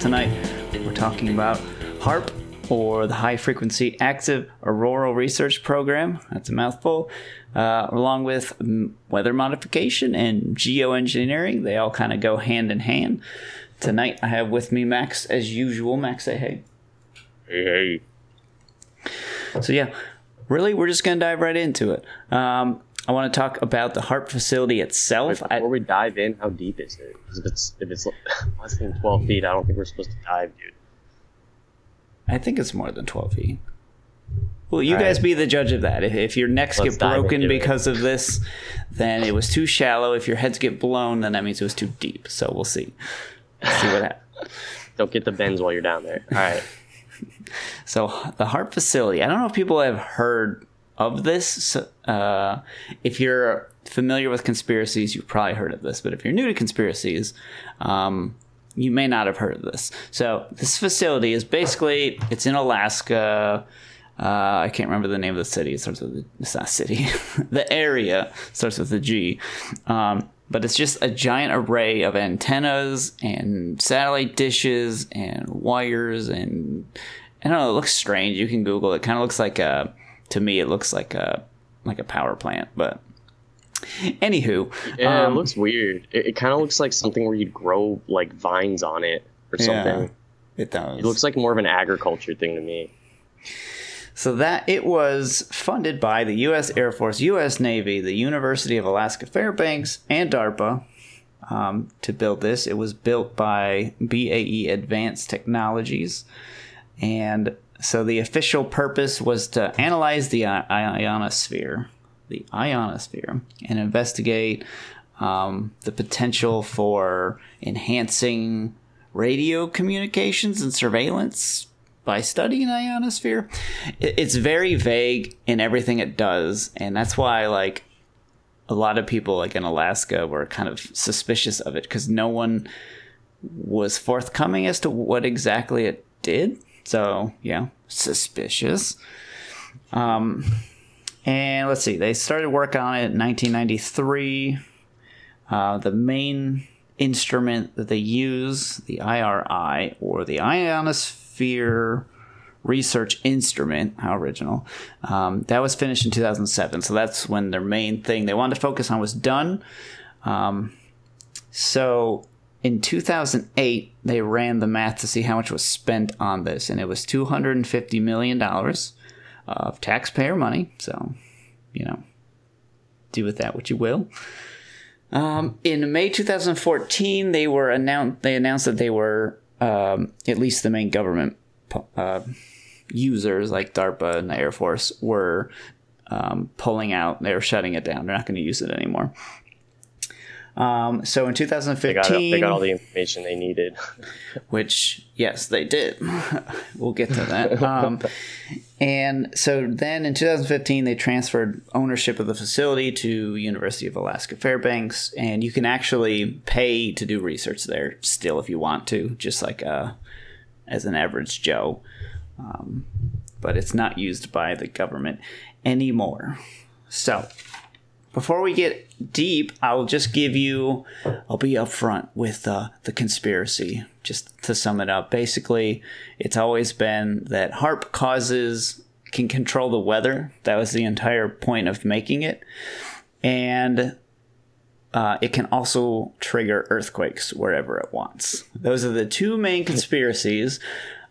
Tonight, we're talking about HAARP, or the High Frequency Active Auroral Research Program. That's a mouthful. Uh, along with mm, weather modification and geoengineering, they all kind of go hand in hand. Tonight, I have with me Max, as usual. Max, say hey. Hey, So yeah, really, we're just gonna dive right into it. Um, I want to talk about the HAARP facility itself. I, before we dive in, how deep is it? 'Cause if it's if it's less than twelve feet, I don't think we're supposed to dive, dude. I think it's more than 12 feet. Well, you All guys right. be the judge of that. If, if your necks Let's get broken into it. because of this, then it was too shallow. If your heads get blown, then that means it was too deep. So we'll see. see what happens. Don't get the bends while you're down there. All right. So the HAARP facility. I don't know if people have heard of this. Uh, if you're familiar with conspiracies, you've probably heard of this. But if you're new to conspiracies, um, you may not have heard of this. So this facility is basically it's in Alaska. Uh, I can't remember the name of the city. It starts with a, it's not city. the area starts with a G. Um, but it's just a giant array of antennas and satellite dishes and wires and I don't know. It looks strange. You can Google. It kind of looks like a. To me, it looks like a like a power plant. But anywho, Yeah, um, it looks weird. It, it kind of looks like something where you'd grow like vines on it or Yeah. something. it does. It looks like more of an agriculture thing to me. So that it was funded by the U.S. Air Force, U.S. Navy, the University of Alaska Fairbanks, and DARPA um, to build this. It was built by BAE Advanced Technologies, and so the official purpose was to analyze the ionosphere, the ionosphere, and investigate um, the potential for enhancing radio communications and surveillance by studying ionosphere. It's very vague in everything it does, and that's why like a lot of people like in Alaska were kind of suspicious of it because no one was forthcoming as to what exactly it did. So yeah, suspicious. Um, and let's see, they started work on it in 1993. Uh, the main instrument that they use, the IRI or the Ionosphere Research Instrument, how original, um, that was finished in 2007. So that's when their main thing they wanted to focus on was done. Um, so in 2008, they ran the math to see how much was spent on this, and it was 250 million dollars of taxpayer money. So, you know, do with that what you will. Um, in May 2014, they were announced. They announced that they were um, at least the main government uh, users, like DARPA and the Air Force, were um, pulling out. They were shutting it down. They're not going to use it anymore. Um, so in They 2015, got they got all the information they needed. which yes they did. We'll get to that. Um, and so then in 2015 they transferred ownership of the facility to university of alaska fairbanks and you can actually pay to do research there still if you want to just like uh, as an average joe. Um, but it's not used by the government anymore. So before we get deep, I'll just give you, I'll be upfront with uh, the conspiracy, just to sum it up. Basically, it's always been that HAARP causes, can control the weather. That was the entire point of making it. And uh, it can also trigger earthquakes wherever it wants. Those are the two main conspiracies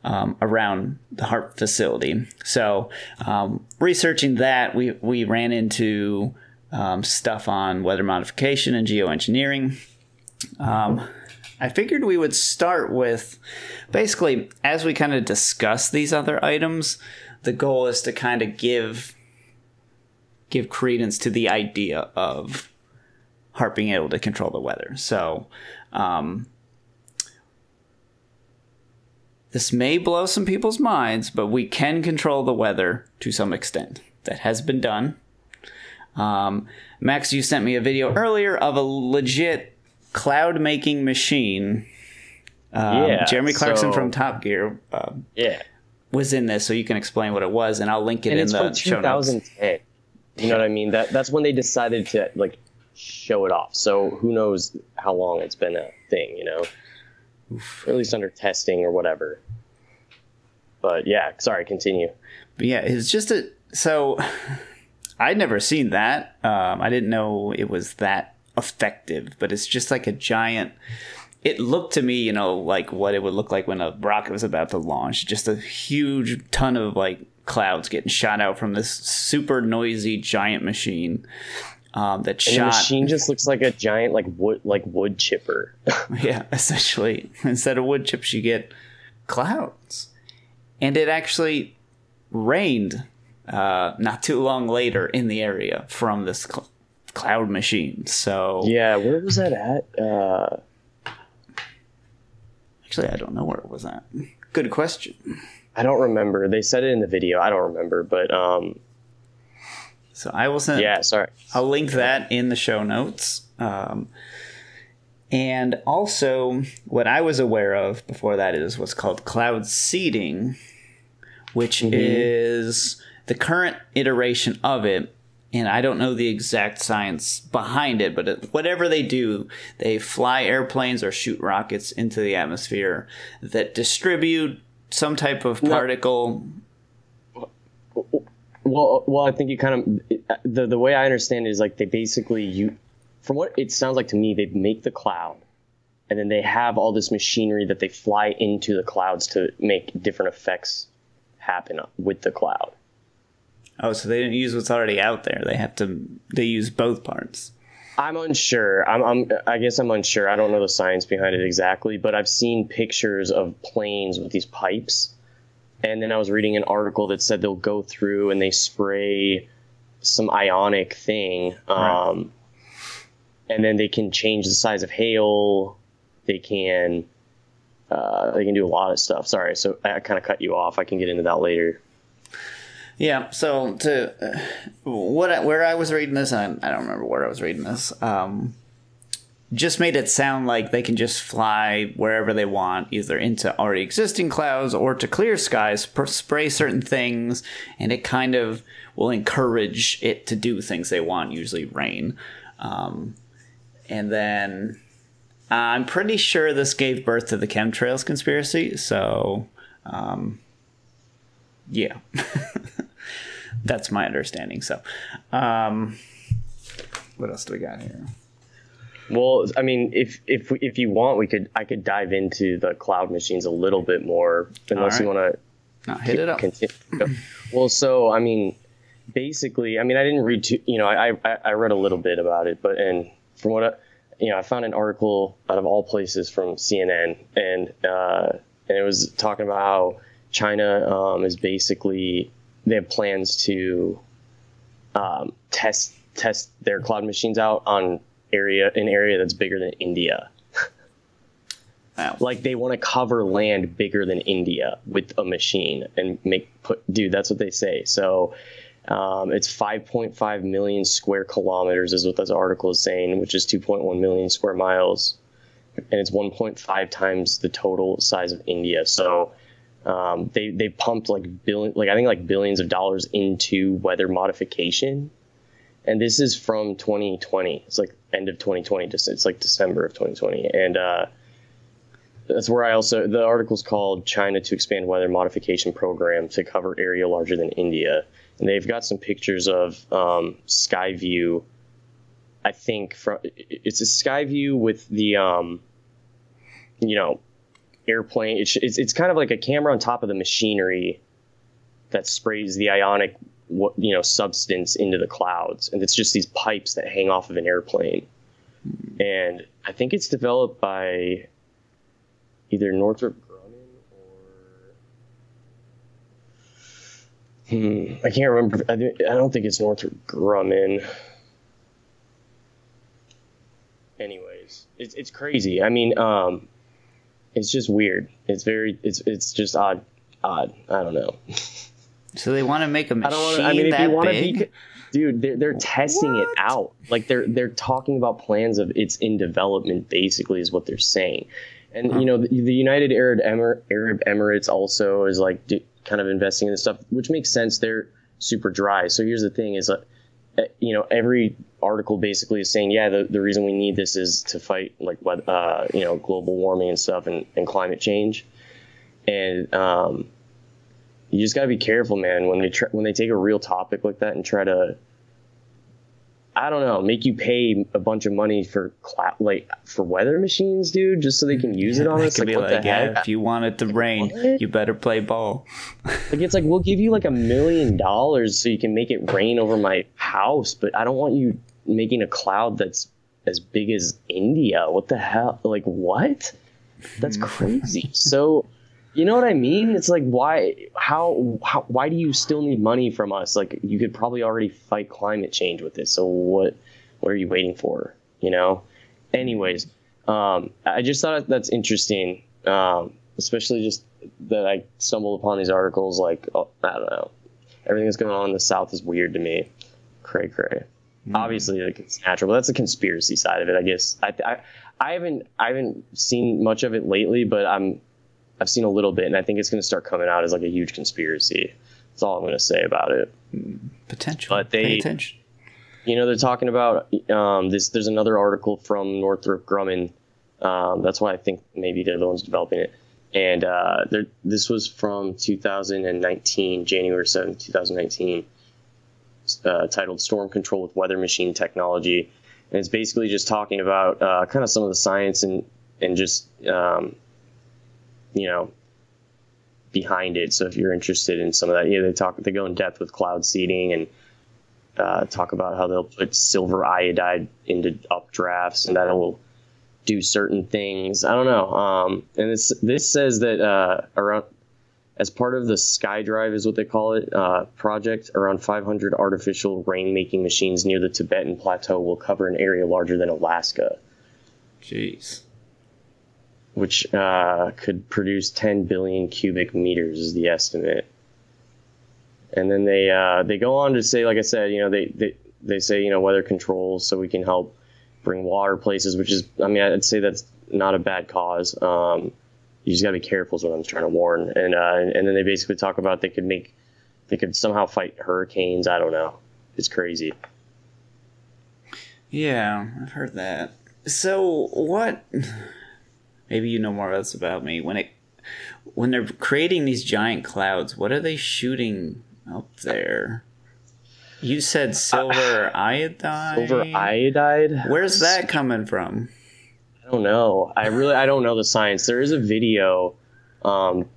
um, around the HAARP facility. So, um, researching that, we, we ran into um, stuff on weather modification and geoengineering. Um, I figured we would start with basically, as we kind of discuss these other items, the goal is to kind of give give credence to the idea of HAARP being able to control the weather. So, um, this may blow some people's minds, but we can control the weather to some extent. That has been done. Um, Max, you sent me a video earlier of a legit cloud making machine. Um, Yeah, Jeremy Clarkson so- from Top Gear uh, Yeah, was in this, so you can explain what it was, and I'll link it and in it's the from show notes. 2010. You know what I mean? That that's when they decided to like show it off. So who knows how long it's been a thing? You know, or at least under testing or whatever. But yeah, sorry. Continue. But yeah, it's just a so I'd never seen that. Um, I didn't know it was that effective, but it's just like a giant. It looked to me, you know, like what it would look like when a rocket was about to launch. Just a huge ton of like clouds getting shot out from this super noisy giant machine um, that And the machine just looks like a giant like wood like wood chipper. Yeah, essentially, instead of wood chips, you get clouds. And it actually rained uh, not too long later in the area from this cl- cloud machine. So, yeah, where was that at? Uh, actually, I don't know where it was at. Good question. I don't remember. They said it in the video. I don't remember, but um, So, I will send. yeah. Sorry. I'll link that in the show notes. Um, and also, what I was aware of before that is what's called cloud seeding, which is the current iteration of it. And I don't know the exact science behind it, but whatever they do, they fly airplanes or shoot rockets into the atmosphere that distribute some type of particle. Well, well, I think you kind of the the way I understand it is like they basically you, from what it sounds like to me, they make the cloud, and then they have all this machinery that they fly into the clouds to make different effects happen with the cloud. Oh, so they didn't use what's already out there. They have to. They use both parts. I'm unsure. I'm, I'm I guess I'm unsure. I don't know the science behind it exactly, but I've seen pictures of planes with these pipes. And then I was reading an article that said they'll go through and they spray some ionic thing. Um, and then they can change the size of hail. They can uh, they can do a lot of stuff. Sorry, so I kind of cut you off. I can get into that later. Yeah. So to uh, what I, where I was reading this, I, I don't remember where I was reading this. Um, just made it sound like they can just fly wherever they want, either into already existing clouds or to clear skies, spray certain things, and it kind of will encourage it to do things they want, usually rain. Um, and then I'm pretty sure this gave birth to the chemtrails conspiracy. So, um, yeah, that's my understanding. So, um, what else do we got here? Well, I mean, if if if you want, we could I could dive into the cloud machines a little bit more, unless you want to No, hit it up. continue. well, so I mean, basically, I mean, I didn't read too, you know, I, I I read a little bit about it, but and from what I, you know, I found an article out of all places from CNN, and uh, and it was talking about how China um, is basically they have plans to um, test test their cloud machines out on area an area that's bigger than India. Wow. like they want to cover land bigger than India with a machine and make put dude that's what they say. So um, it's 5.5 million square kilometers is what this article is saying which is 2.1 million square miles. And it's 1.5 times the total size of India. So um, they they pumped like billion like I think like billions of dollars into weather modification. And this is from 2020 it's like end of 2020 it's like December of 2020 and uh that's where I also the article's called China to expand weather modification program to cover area larger than India, and they've got some pictures of um, Skyview. I think from it's a Skyview with the um, you know airplane. It's, it's it's kind of like a camera on top of the machinery that sprays the ionic you know substance into the clouds, and it's just these pipes that hang off of an airplane. And I think it's developed by either Northrop Grumman or hmm, I can't remember. I, don't- I don't think it's Northrop Grumman. Anyways, it's it's crazy. I mean, um, it's just weird. It's very it's it's just odd. Odd. I don't know. So they want to make a I machine don't want. I mean, if that you want to big. be, dude they're, they're testing it out like they're they're talking about plans of it's in development basically is what they're saying and you know the, the united arab Emir- arab emirates also is like d- kind of investing in this stuff which makes sense they're super dry so here's the thing is like uh, you know every article basically is saying yeah the, the reason we need this is to fight like what uh, you know global warming and stuff and, and climate change. And um, you just got to be careful, man, when they try, when they take a real topic like that and try to, I don't know, make you pay a bunch of money for cla- like for weather machines, dude, just so they can use it on us. Like, be what like, the yeah, heck? if you want it to rain, what? you better play ball. Like it's like we'll give you like a million dollars so you can make it rain over my house, but I don't want you making a cloud that's as big as India. What the hell? Like what? That's hmm. crazy. so, you know what I mean? It's like why how, how why do you still need money from us? Like you could probably already fight climate change with this. So what what are you waiting for? You know? Anyways, um, I just thought that's interesting. Um, especially just that I stumbled upon these articles. Like, oh, I don't know, everything that's going on in the South is weird to me. Cray cray. Obviously, like it's natural, but that's the conspiracy side of it, I guess. I, I, I haven't, I haven't seen much of it lately, but I'm, I've seen a little bit, and I think it's going to start coming out as like a huge conspiracy. That's all I'm going to say about it. Potential. But they- Pay attention. You know, they're talking about um, this. There's another article from Northrop Grumman. Um, that's why I think maybe they're the ones developing it. And uh, this was from 2019, January 7th, 2019, uh, titled Storm Control with Weather Machine Technology. And it's basically just talking about uh, kind of some of the science and, and just, um, you know, behind it. So if you're interested in some of that, yeah, they talk, they go in depth with cloud seeding and uh, talk about how they'll put silver iodide into updrafts and that will do certain things. I don't know. Um, and this this says that uh, around as part of the SkyDrive is what they call it uh, project, around 500 artificial rain making machines near the Tibetan plateau will cover an area larger than Alaska, Jeez. Which uh, could produce 10 billion cubic meters is the estimate. And then they uh, they go on to say, like I said, you know, they, they they say you know weather control so we can help bring water places, which is I mean I'd say that's not a bad cause. Um, you just got to be careful is what I'm trying to warn. And uh, and then they basically talk about they could make they could somehow fight hurricanes. I don't know. It's crazy. Yeah, I've heard that. So what? Maybe you know more about this about me. When it when they're creating these giant clouds, what are they shooting up there? You said silver iodide. Silver iodide. Where's that coming from? I don't know. I really I don't know the science. There is a video um,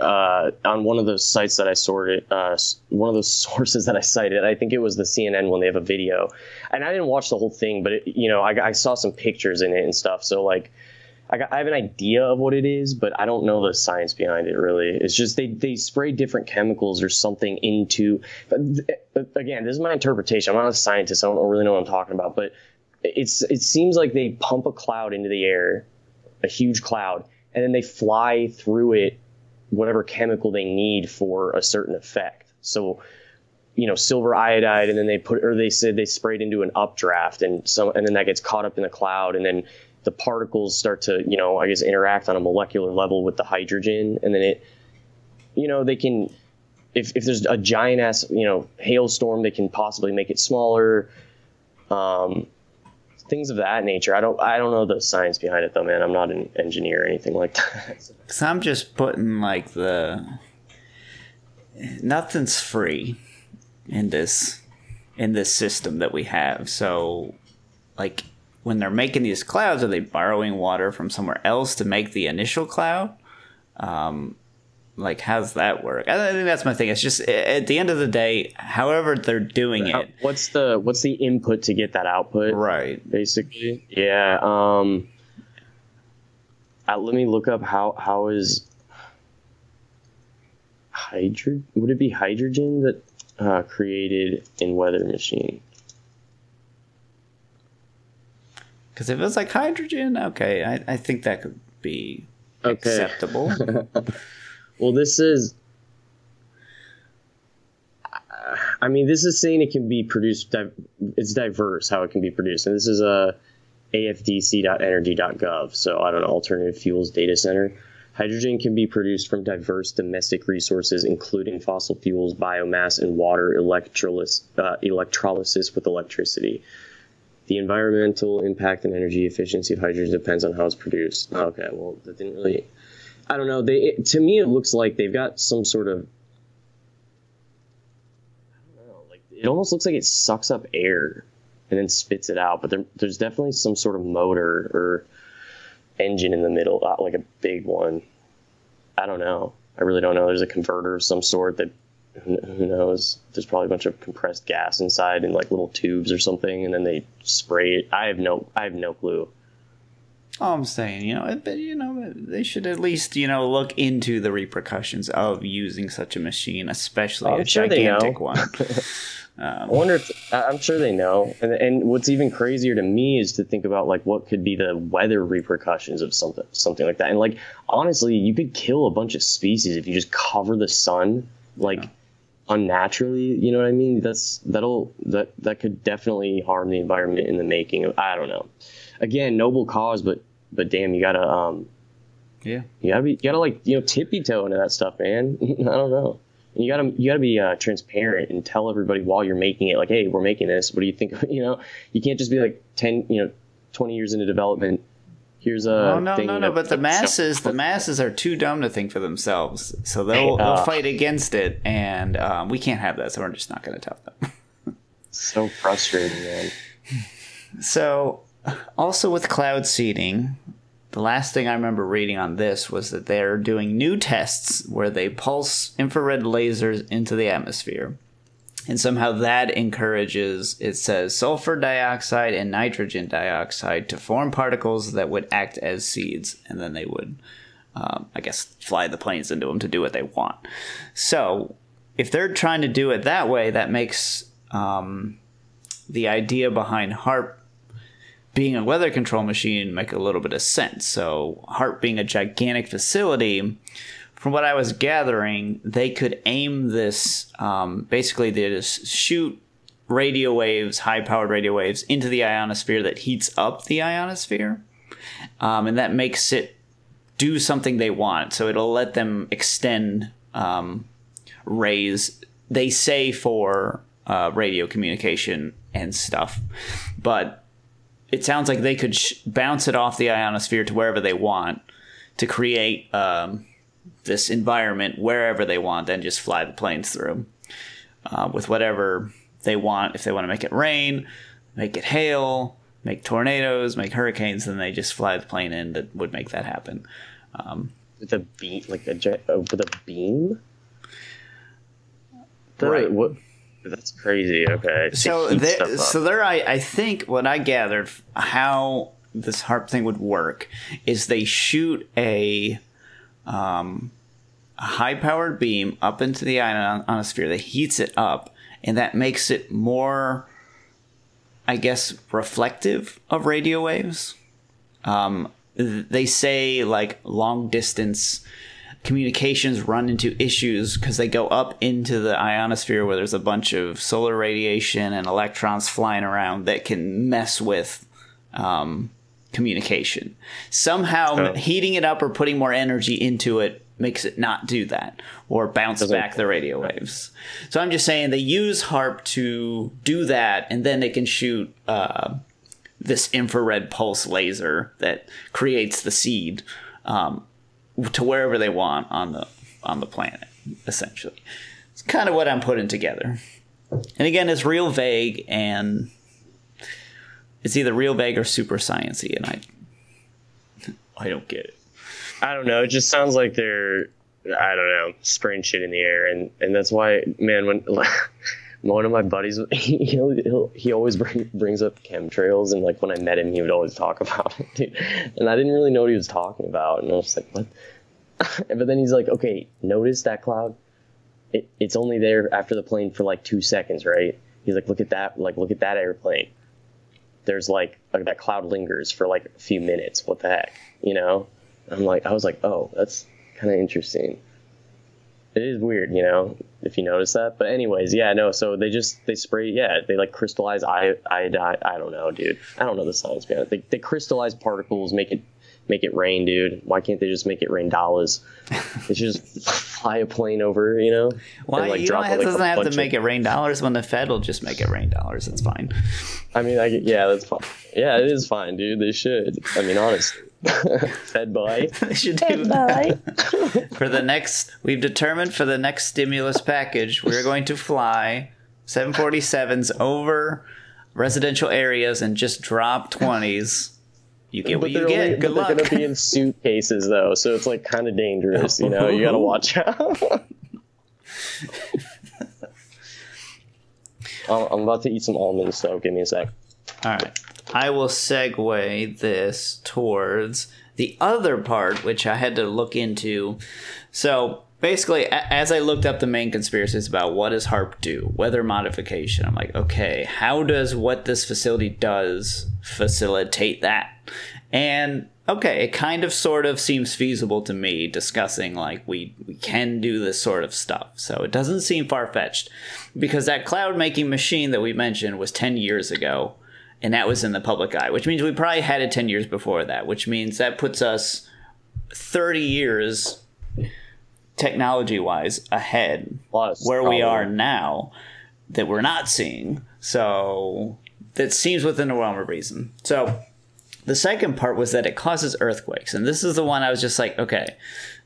uh, on one of those sites that I sorted, uh, one of those sources that I cited. I think it was the CNN when they have a video, and I didn't watch the whole thing, but it, you know I, I saw some pictures in it and stuff. So like. I, got, I have an idea of what it is, but I don't know the science behind it really. It's just they, they spray different chemicals or something into. But th- again, this is my interpretation. I'm not a scientist. I don't really know what I'm talking about, but it's it seems like they pump a cloud into the air, a huge cloud, and then they fly through it whatever chemical they need for a certain effect. So, you know, silver iodide, and then they put or they said they sprayed into an updraft, and so and then that gets caught up in the cloud, and then the particles start to you know I guess interact on a molecular level with the hydrogen, and then it, you know, they can. If, if there's a giant ass you know hailstorm, they can possibly make it smaller. Um, things of that nature. I don't I don't know the science behind it though, man. I'm not an engineer or anything like that. Because I'm just putting like the nothing's free in this in this system that we have. So, like when they're making these clouds, are they borrowing water from somewhere else to make the initial cloud? Um, like how's that work? I think that's my thing. It's just at the end of the day, however they're doing How- it, what's the what's the input to get that output? right? Basically, yeah. Um, let me look up how how is hydrogen? Would it be hydrogen that uh, created in weather machine? Because if it's like hydrogen, okay, I, I think that could be Okay. acceptable. Well, this is. I mean, this is saying it can be produced. It's diverse how it can be produced, and this is a afdc.energy.gov. So I don't know, alternative fuels data center. Hydrogen can be produced from diverse domestic resources, including fossil fuels, biomass, and water electrolysis, uh, electrolysis with electricity. The environmental impact and energy efficiency of hydrogen depends on how it's produced. Okay, well, that didn't really. I don't know. They it, to me, it looks like they've got some sort of. I don't know. Like it almost looks like it sucks up air and then spits it out. But there, there's definitely some sort of motor or engine in the middle, not like a big one. I don't know. I really don't know. There's a converter of some sort that who knows? There's probably a bunch of compressed gas inside in like little tubes or something, and then they spray it. I have no, I have no clue. All I'm saying, you know, but you know, they should at least you know look into the repercussions of using such a machine, especially I'm a sure gigantic one. Um, I wonder if I'm sure they know. And, and what's even crazier to me is to think about like what could be the weather repercussions of something something like that. And like honestly, you could kill a bunch of species if you just cover the sun like unnaturally. You know what I mean? That's that'll that that could definitely harm the environment in the making. Of, I don't know. Again, noble cause, but but damn, you gotta um yeah. you gotta be you gotta like you know tippy toe into that stuff, man. I don't know. And you gotta you gotta be uh, transparent and tell everybody while you're making it, like, hey, we're making this. What do you think? You know, you can't just be like ten, you know, twenty years into development. Here's a Oh no, thing no, no! But the that- masses, the masses are too dumb to think for themselves, so they'll they'll Uh. fight against it, and um, we can't have that. So we're just not going to tell them. so frustrating, man. So, also with cloud seeding, the last thing I remember reading on this was that they're doing new tests where they pulse infrared lasers into the atmosphere. And somehow that encourages, it says, sulfur dioxide and nitrogen dioxide to form particles that would act as seeds. And then they would, um, I guess, fly the planes into them to do what they want. So, if they're trying to do it that way, that makes um, the idea behind HAARP being a weather control machine make a little bit of sense. So, HAARP being a gigantic facility, from what I was gathering, they could aim this um, basically, they just shoot radio waves, high powered radio waves, into the ionosphere that heats up the ionosphere. Um, and that makes it do something they want. So, it'll let them extend um, rays, they say for uh, radio communication and stuff. But it sounds like they could sh- bounce it off the ionosphere to wherever they want to create um, this environment wherever they want, then just fly the planes through uh, with whatever they want. If they want to make it rain, make it hail, make tornadoes, make hurricanes, then they just fly the plane in that would make that happen. With a beam, like a jet, uh, with a beam. That- Right. What? That's crazy. Okay. So so there I, I think what i gathered how this HAARP thing would work is they shoot a um, a high powered beam up into the ionosphere that heats it up and that makes it more i guess reflective of radio waves um, they say like long distance communications run into issues because they go up into the ionosphere where there's a bunch of solar radiation and electrons flying around that can mess with um, communication. Somehow, Oh. heating it up or putting more energy into it makes it not do that or bounce Doesn't- back the radio waves. So I'm just saying they use HAARP to do that, and then they can shoot. Uh, this infrared pulse laser that creates the seed um, to wherever they want on the on the planet. Essentially, it's kind of what I'm putting together. And again, it's real vague, and it's either real vague or super sciency, and I I don't get it. I don't know. It just sounds like they're I don't know spraying shit in the air, and and that's why man when. One of my buddies, he he'll, he always bring, brings up chemtrails, and like when I met him, he would always talk about it, dude. And I didn't really know what he was talking about, and I was like, "What?" but then he's like, "Okay, notice that cloud? It, it's only there after the plane for like two seconds, right?" He's like, "Look at that! Like, look at that airplane. There's like, like that cloud lingers for like a few minutes. What the heck, you know?" I'm like, I was like, "Oh, that's kind of interesting." It is weird, you know. If you notice that. But anyways, yeah, no. So they just they spray, yeah, they like crystallize iodine. I i don't know, dude. I don't know the science behind it. They, they crystallize particles, make it make it rain, dude. Why can't they just make it rain dollars? they should just fly a plane over, you know? Why like, you don't have, like, doesn't have to make it rain dollars when the Fed will just make it rain dollars. It's fine. I mean, I, yeah, that's fine. Yeah, it is fine, dude. They should. I mean, honestly. Fed boy. they should do that. for the next, we've determined for the next stimulus package, we're going to fly 747s over residential areas and just drop 20s you get what you get. Only, Good luck. They're going to be in suitcases though, so it's like kind of dangerous. You know, you got to watch out. I'm about to eat some almonds, so give me a sec. All right. I will segue this towards the other part, which I had to look into. So basically, as I looked up the main conspiracies about what does HAARP do, weather modification, I'm like, okay, how does what this facility does facilitate that? And okay, it kind of sort of seems feasible to me discussing like we we can do this sort of stuff. So it doesn't seem far fetched because that cloud making machine that we mentioned was 10 years ago and that was in the public eye, which means we probably had it 10 years before that, which means that puts us 30 years technology wise ahead Plus, where we are now that we're not seeing. So that seems within the realm of reason. So the second part was that it causes earthquakes. And this is the one I was just like, okay,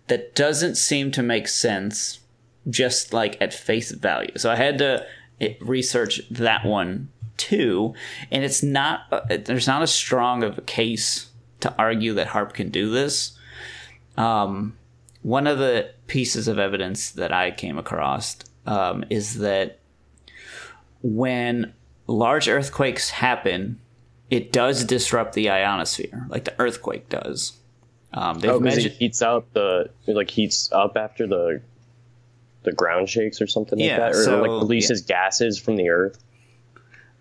that doesn't seem to make sense just like at face value. So I had to eh, research that one too. And it's not, uh, there's not a strong of a case to argue that HAARP can do this. Um, one of the pieces of evidence that I came across um, is that when large earthquakes happen, it does disrupt the ionosphere, like the earthquake does. Um, they've oh, measured- it heats up the it like heats up after the the ground shakes or something yeah, like that, or so, like releases yeah. gases from the earth.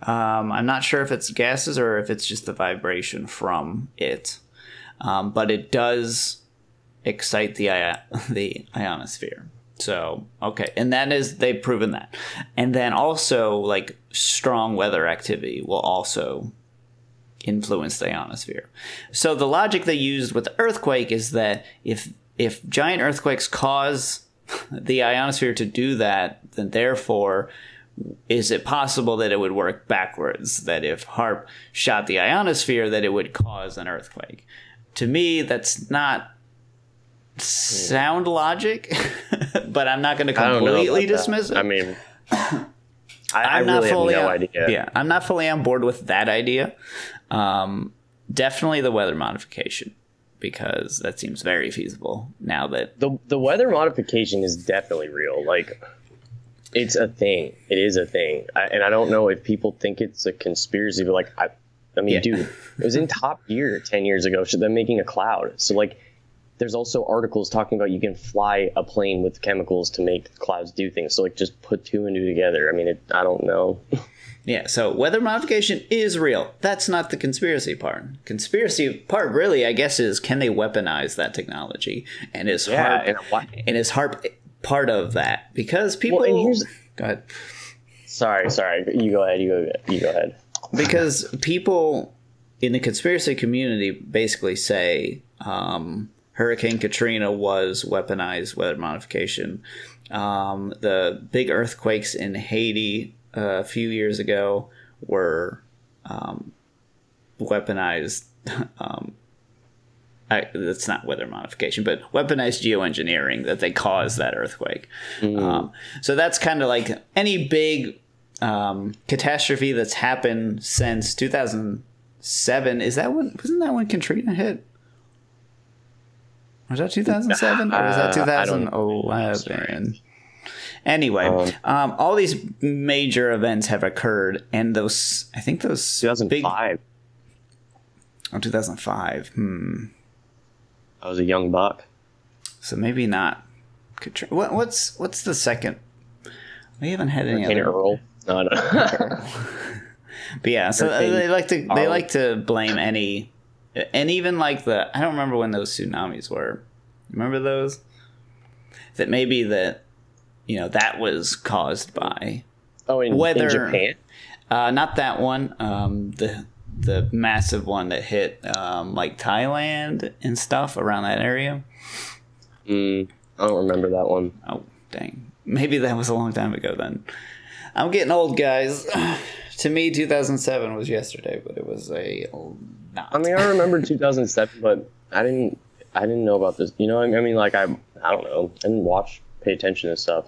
Um, I'm not sure if it's gases or if it's just the vibration from it, um, but it does excite the the ionosphere. So okay, and that is they've proven that, and then also like strong weather activity will also influence the ionosphere. So the logic they used with the earthquake is that if if giant earthquakes cause the ionosphere to do that, then therefore is it possible that it would work backwards? That if HAARP shot the ionosphere, that it would cause an earthquake? To me, that's not sound logic, but I'm not going to completely dismiss that. it. I mean, I, am not really fully no on, idea. Yeah, I'm not fully on board with that idea. Um, definitely the weather modification because that seems very feasible now that the the weather modification is definitely real. Like it's a thing. It is a thing, I, and I don't know if people think it's a conspiracy, but like I, I mean, yeah. dude, it was in Top Gear ten years ago. So them making a cloud. So like there's also articles talking about you can fly a plane with chemicals to make clouds do things. So like just put two and two together. I mean, it, I don't know. yeah, so weather modification is real. That's not the conspiracy part. Conspiracy part really, I guess, is can they weaponize that technology? And is yeah, HAARP and, and is HAARP part of that? Because people well, here's, Go ahead. Sorry, sorry. You go ahead. You go, you go ahead. Because people in the conspiracy community basically say um, Hurricane Katrina was weaponized weather modification. Um, the big earthquakes in Haiti uh, a few years ago were um, weaponized. I, that's not weather modification, but weaponized geoengineering that they caused that earthquake. Mm. Um, so that's kind of like any big um, catastrophe that's happened since 2007. Is that when? Wasn't that when Katrina hit? Was that 2007 or was that 2011? Uh, anyway, um, um, all these major events have occurred, and those I think those 2005. Big, oh, 2005. Hmm. I was a young buck. So maybe not. Katrina. What, what's what's the second? We haven't had any Hurricane other. Earl. No, no. but yeah, so they like to they like to blame any and even like the I don't remember when those tsunamis were. Remember those? That maybe that you know that was caused by Oh, in, Whether- in Japan. uh, not that one, um, the the massive one that hit um, like Thailand and stuff around that area. Mm, I don't remember that one. Oh, dang. Maybe that was a long time ago then. I'm getting old, guys. to me, 2007 was yesterday, but it was a not. I mean, I remember 2007, but I didn't. I didn't know about this. You know, I mean, like I, I don't know. I didn't watch, pay attention to stuff.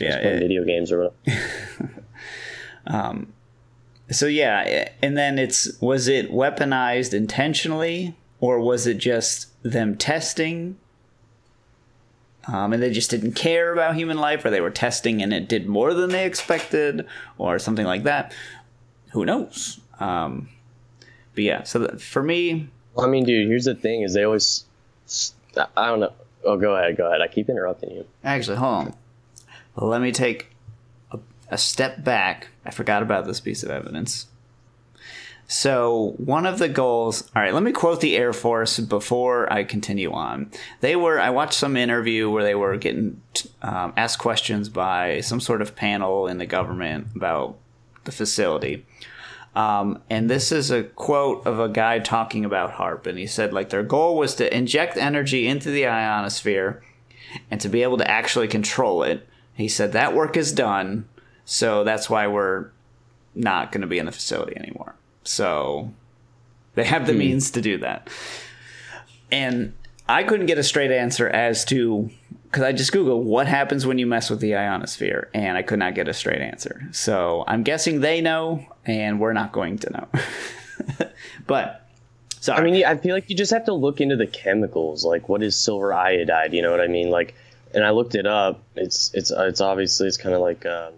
yeah, Just playing it- video games or whatever. so yeah, and then it's was it weaponized intentionally or was it just them testing? Um, and they just didn't care about human life, or they were testing and it did more than they expected, or something like that. Who knows? Um, but yeah, so th- for me, Well, I mean, dude, here's the thing: is they always. I don't know. Oh, go ahead. Go ahead. I keep interrupting you. Actually, hold on. Let me take a, step back. I forgot about this piece of evidence. So, one of the goals. All right, let me quote the Air Force before I continue on. They were. I watched some interview where they were getting um, asked questions by some sort of panel in the government about the facility. Um, and this is a quote of a guy talking about HAARP. And he said, like, their goal was to inject energy into the ionosphere and to be able to actually control it. He said that work is done, so that's why we're not going to be in the facility anymore. So they have the means to do that. And I couldn't get a straight answer as to because I just googled what happens when you mess with the ionosphere, and I could not get a straight answer. So I'm guessing they know, and we're not going to know. but sorry, I mean, I feel like you just have to look into the chemicals. Like, what is silver iodide? You know what I mean? Like, and I looked it up. It's it's it's obviously it's kind of like um,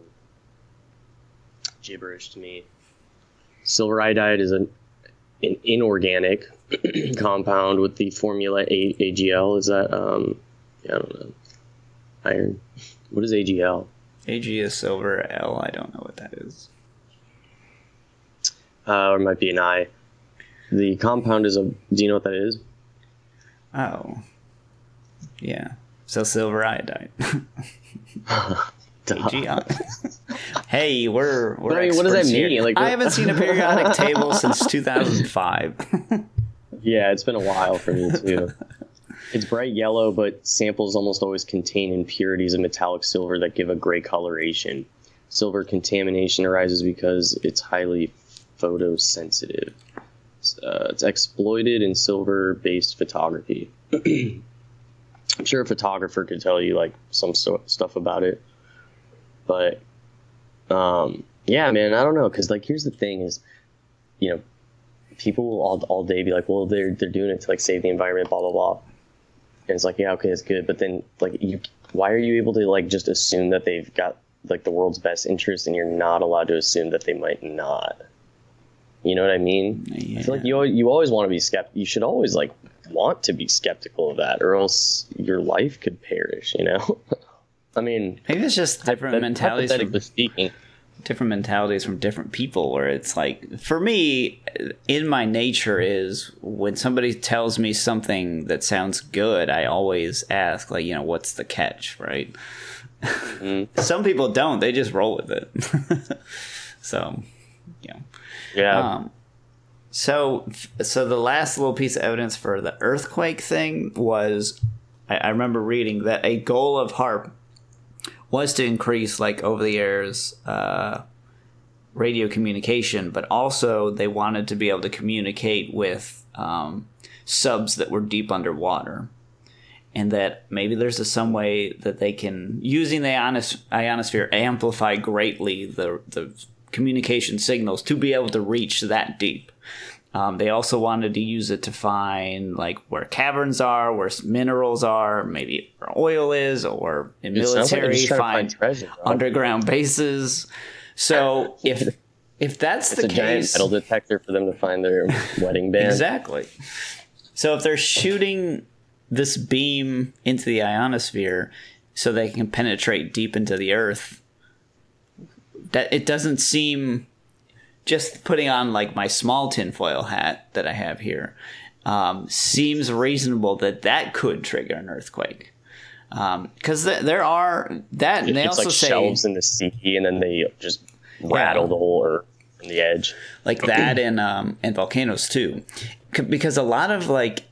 gibberish to me. Silver iodide is an an inorganic compound with the formula A- AGL. Is that um, yeah, I don't know, iron. What is AGL? AG is silver. L, I don't know what that is. Uh, or it might be an I. The compound is a. Do you know what that is? Oh, yeah. So silver iodide. Duh. Hey, we're we're. I mean, what does that here. mean? Like, I haven't seen a periodic table since 2005. Yeah, it's been a while for me too. it's bright yellow, but samples almost always contain impurities of metallic silver that give a gray coloration. Silver contamination arises because it's highly photosensitive. It's, uh, it's exploited in silver-based photography. I'm sure a photographer could tell you like some sto- stuff about it, but um, yeah, man, I don't know because like here's the thing is, you know, people will all, all day be like, well, they're they're doing it to like save the environment, blah blah blah. And it's like, yeah, okay, it's good, but then like, you, why are you able to like just assume that they've got like the world's best interest, and you're not allowed to assume that they might not? You know what I mean? I feel like you you always want to be skeptical. You should always like want to be skeptical of that, or else your life could perish. You know? I mean, Maybe it's just different mentalities. From, speaking. different mentalities from different people. Where it's like, for me, in my nature is when somebody tells me something that sounds good, I always ask, like, you know, what's the catch, right? Mm-hmm. Some people don't; they just roll with it. so, know. Yeah. Um, so, so the last little piece of evidence for the earthquake thing was, I, I remember reading that a goal of HAARP was to increase like over the airs uh, radio communication, but also they wanted to be able to communicate with um, subs that were deep underwater. And that maybe there's a, some way that they can, using the ionos- ionosphere, amplify greatly the, the communication signals to be able to reach that deep. Um, they also wanted to use it to find like where caverns are, where minerals are, maybe where oil is, or in like military to find, find treasure, underground bases. So if if that's It's the a giant metal detector for them to find their wedding band. Exactly. So if they're shooting this beam into the ionosphere so they can penetrate deep into the earth, that it doesn't seem just putting on like my small tinfoil hat that I have here um, seems reasonable that that could trigger an earthquake. because th- there are that and they it's also like say shelves in the sea, and then they just rattle the whole earth from the edge. like that and um and volcanoes too C- because a lot of like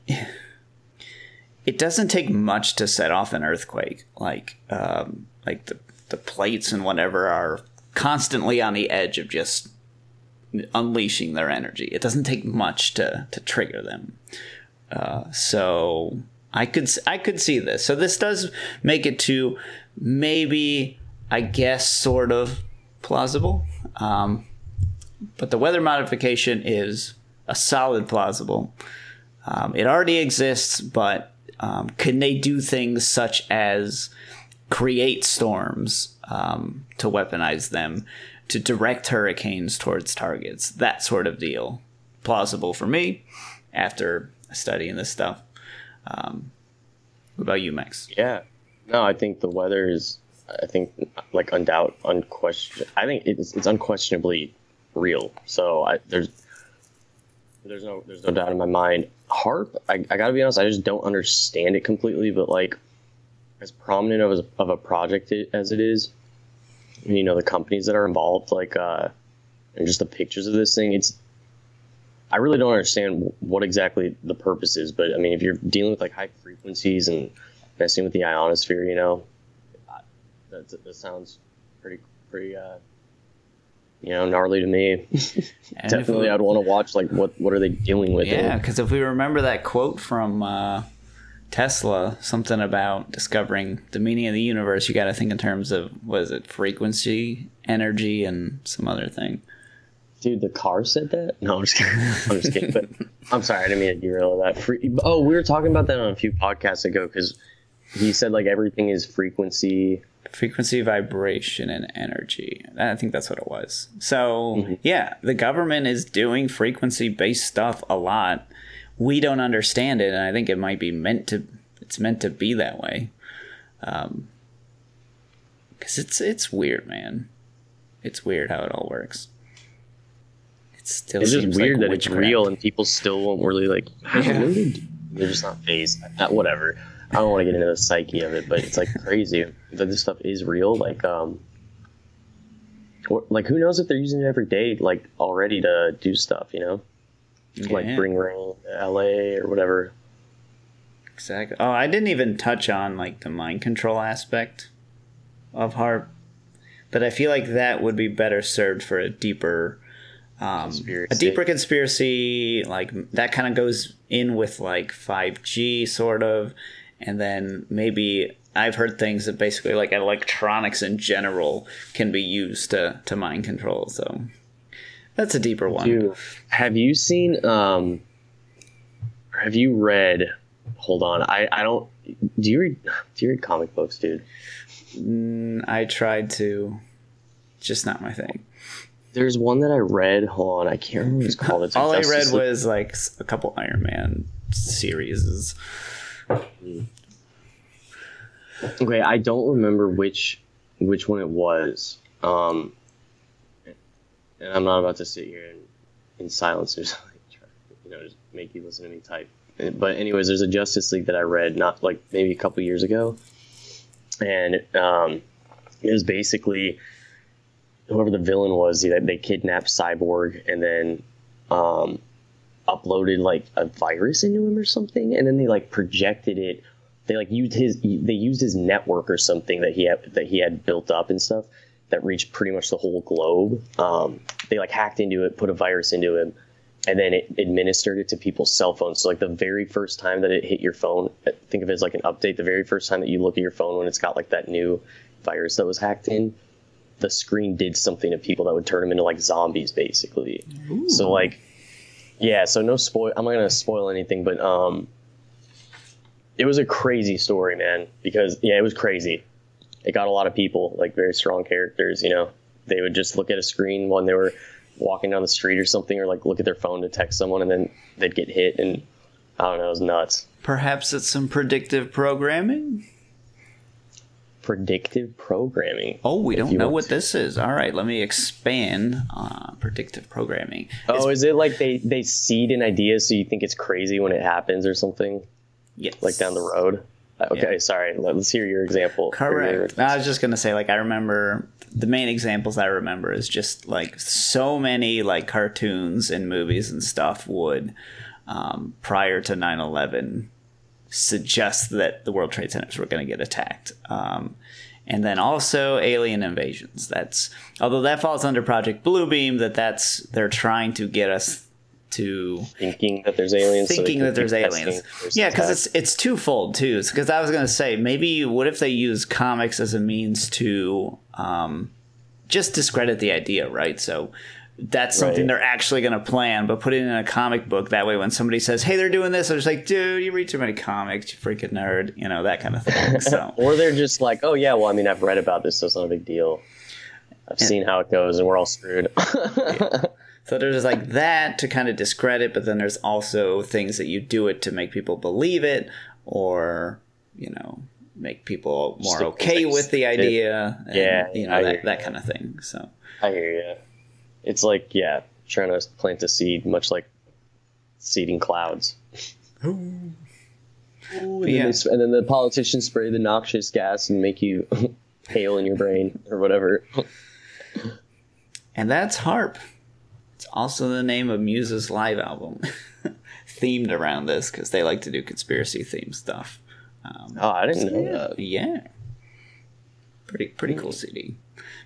it doesn't take much to set off an earthquake like um like the the plates and whatever are constantly on the edge of just unleashing their energy. It doesn't take much to to trigger them. Uh so i could i could see this. So this does make it to maybe i guess sort of plausible. Um but the weather modification is a solid plausible. Um, it already exists, but um, can they do things such as create storms um, to weaponize them, to direct hurricanes towards targets, that sort of deal? Plausible for me after studying this stuff. Um, what about you, Max? Yeah. No, I think the weather is. I think like undoubt, unquestion. I think it's it's unquestionably real. So I, there's there's no there's no doubt in my mind. HAARP, I, I gotta be honest, I just don't understand it completely. But like, as prominent of a, of a project as it is, you know, the companies that are involved, like, uh, and just the pictures of this thing, it's. I really don't understand what exactly the purpose is, but I mean, if you're dealing with like high frequencies and messing with the ionosphere, you know, that, that sounds pretty pretty uh, you know gnarly to me. Definitely, we- I'd want to watch like what what are they doing with Yeah, because if we remember that quote from uh, Tesla, something about discovering the meaning of the universe, you got to think in terms of what is it, frequency, energy, and some other thing. Dude, the car said that. No, I'm just kidding. I'm just kidding. But I'm sorry, I didn't mean to derail that. Free, oh, we were talking about that on a few podcasts ago because he said like everything is frequency. Frequency, vibration, and energy. I think that's what it was. So, mm-hmm. yeah, the government is doing frequency based stuff a lot. We don't understand it, and I think it might be meant to. It's meant to be that way. Um, because it's it's weird, man. It's weird how it all works. It still It's just weird like that it's real and people still won't really like. Yeah. they do? They're just not phased. Uh, whatever. I don't want to get into the psyche of it, but it's like crazy that this stuff is real. Like, um, or, like who knows if they're using it every day, like already to do stuff, you know, like bring rain L.A. or whatever. Exactly. Oh, I didn't even touch on like the mind control aspect of HAARP, but I feel like that would be better served for a deeper, um, a deeper conspiracy. Like that kind of goes in with like five G sort of, and then maybe I've heard things that basically like electronics in general can be used to to mind control. So that's a deeper one. Dude, have you seen? Um, or have you read? Hold on, I I don't. Do you read? Do you read comic books, dude? Mm, I tried to, just not my thing. There's one that I read. Hold on, I can't remember what it's called. It's All I read was like a couple Iron Man series. Okay, I don't remember which which one it was. Um, and I'm not about to sit here in, in silence or something, try, you know, just make you listen to me type. But anyways, there's a Justice League that I read not like maybe a couple years ago, and um, it was basically whoever the villain was. They, they kidnapped Cyborg and then um, uploaded like a virus into him or something, and then they like projected it they like used his they used his network or something that he had that he had built up and stuff that reached pretty much the whole globe. Um, they like hacked into it, put a virus into it, and then it administered it to people's cell phones. So like the very first time that it hit your phone, think of it as like an update. The very first time that you look at your phone when it's got like that new virus that was hacked in, the screen did something to people that would turn them into like zombies, basically. So like, yeah. So no spoil. I'm not gonna spoil anything, but um, it was a crazy story, man. Because yeah, it was crazy. It got a lot of people, like very strong characters. You know, they would just look at a screen when they were walking down the street or something, or like look at their phone to text someone, and then they'd get hit, and I don't know, it was nuts. Perhaps it's some predictive programming. Predictive programming. Oh, we don't know what to- this is. All right, let me expand on predictive programming. Oh, is it like they they seed an idea so you think it's crazy when it happens or something Yes. like down the road? Okay, yeah. sorry. Let's hear your example. Correct. I was just gonna say, like, I remember the main examples I remember is just like so many like cartoons and movies and stuff would um, prior to 9-11 suggest that the World Trade Centers were going to get attacked. Um, and then also alien invasions. That's although that falls under Project Bluebeam, that that's they're trying to get us to thinking that there's aliens, thinking so that there's aliens. Yeah, because it's it's twofold too. Because I was going to say maybe what if they use comics as a means to um, just discredit the idea, right? So that's something right. they're actually going to plan, but put it in a comic book. That way, when somebody says, "Hey, they're doing this," I'm just like, "Dude, you read too many comics, you freaking nerd," you know that kind of thing. So, or they're just like, "Oh yeah, well, I mean, I've read about this, so it's not a big deal. I've and, seen how it goes, and we're all screwed." yeah. So there's like that to kind of discredit, but then there's also things that you do it to make people believe it, or you know, make people more okay with the idea. And, yeah, you know that, that kind of thing. So I hear you it's like yeah, trying to plant a seed, much like seeding clouds. Ooh. Ooh, and, yeah. then and then the politicians spray the noxious gas and make you pale in your brain or whatever. and that's HAARP. It's also the name of Muse's live album, themed around this because they like to do conspiracy themed stuff. Um, oh, I didn't so, know that. Yeah, pretty pretty cool CD.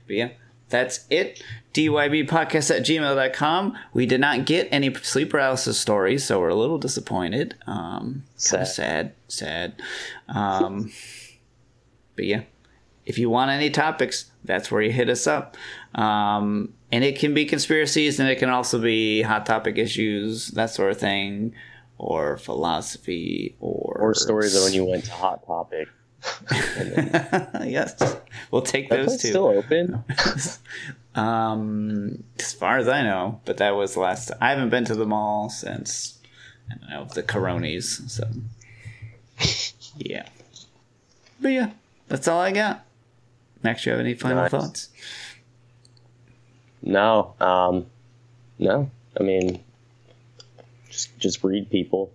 But yeah, that's it. DYBpodcast at gmail.com. We did not get any sleep paralysis stories, so we're a little disappointed. Um, sad. sad, sad. Um, but yeah, if you want any topics, that's where you hit us up. Um, and it can be conspiracies, and it can also be hot topic issues, that sort of thing, or philosophy, or or stories of when you went to Hot Topic. yes, we'll take that those two. Still open? um, as far as I know, but that was the last. I haven't been to the mall since I don't know the Coronis. So yeah, but yeah, that's all I got. Max, do you have any final nice. thoughts? No, um, no. I mean, just just read people.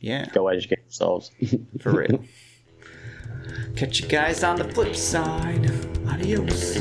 Yeah. Go educate yourselves. For real. Catch you guys on the flip side. Adios.